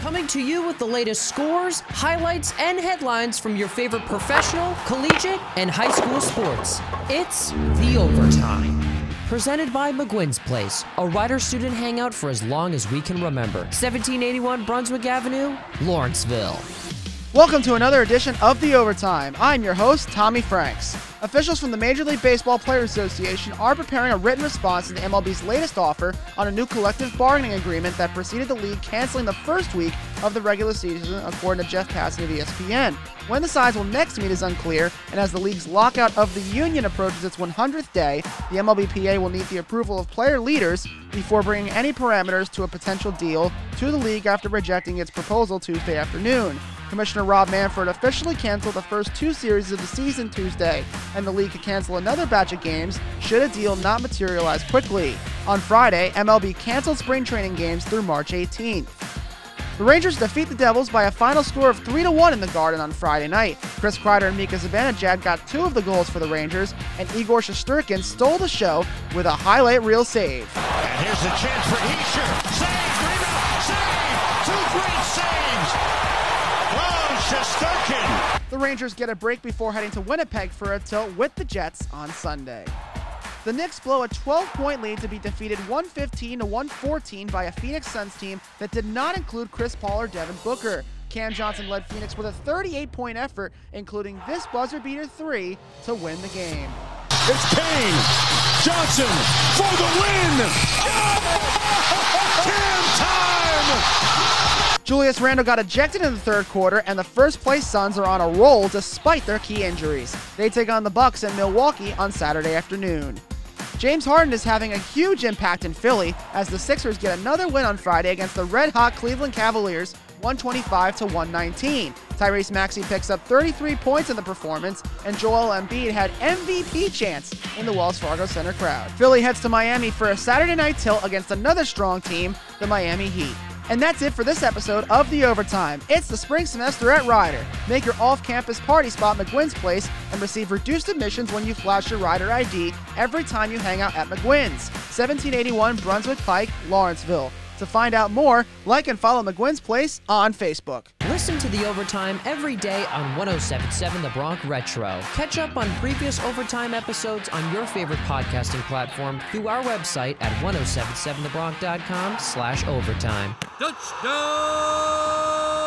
Coming to you with the latest scores, highlights, and headlines from your favorite professional, collegiate, and high school sports. It's The Overtime. Presented by McGuinn's Place, a Rider student hangout for as long as we can remember. 1781 Brunswick Avenue, Lawrenceville. Welcome to another edition of The Overtime. I'm your host, Tommy Franks. Officials from the Major League Baseball Players Association are preparing a written response to the MLB's latest offer on a new collective bargaining agreement that preceded the league canceling the first week of the regular season, according to Jeff Passan of ESPN. When the sides will next meet is unclear, and as the league's lockout of the union approaches its 100th day, the MLBPA will need the approval of player leaders before bringing any parameters to a potential deal to the league after rejecting its proposal Tuesday afternoon. Commissioner Rob Manfred officially canceled the first two series of the season Tuesday, and the league could cancel another batch of games should a deal not materialize quickly. On Friday, MLB canceled spring training games through March 18th. The Rangers defeat the Devils by a final score of 3 1 in the Garden on Friday night. Chris Kreider and Mika Zibanejad got two of the goals for the Rangers, and Igor Shesterkin stole the show with a highlight reel save. And here's the chance for Hischier. Save, rebound, save! Two great saves! Shesterkin! The Rangers get a break before heading to Winnipeg for a tilt with the Jets on Sunday. The Knicks blow a 12-point lead to be defeated 115 to 114 by a Phoenix Suns team that did not include Chris Paul or Devin Booker. Cam Johnson led Phoenix with a 38-point effort, including this buzzer beater three to win the game. It's Kane! Johnson for the win! Julius Randle got ejected in the third quarter, and the first place Suns are on a roll despite their key injuries. They take on the Bucks in Milwaukee on Saturday afternoon. James Harden is having a huge impact in Philly as the Sixers get another win on Friday against the red-hot Cleveland Cavaliers 125 to 119. Tyrese Maxey picks up 33 points in the performance, and Joel Embiid had MVP chance in the Wells Fargo Center crowd. Philly heads to Miami for a Saturday night tilt against another strong team, the Miami Heat. And that's it for this episode of The Overtime. It's the spring semester at Rider. Make your off campus party spot McGuinn's Place and receive reduced admissions when you flash your Rider ID every time you hang out at McGuinn's, 1781 Brunswick Pike, Lawrenceville. To find out more, like and follow McGuinn's Place on Facebook. Listen to The Overtime every day on 1077 The Bronc Retro. Catch up on previous Overtime episodes on your favorite podcasting platform through our website at 1077thebronc.com slash overtime. Touchdown!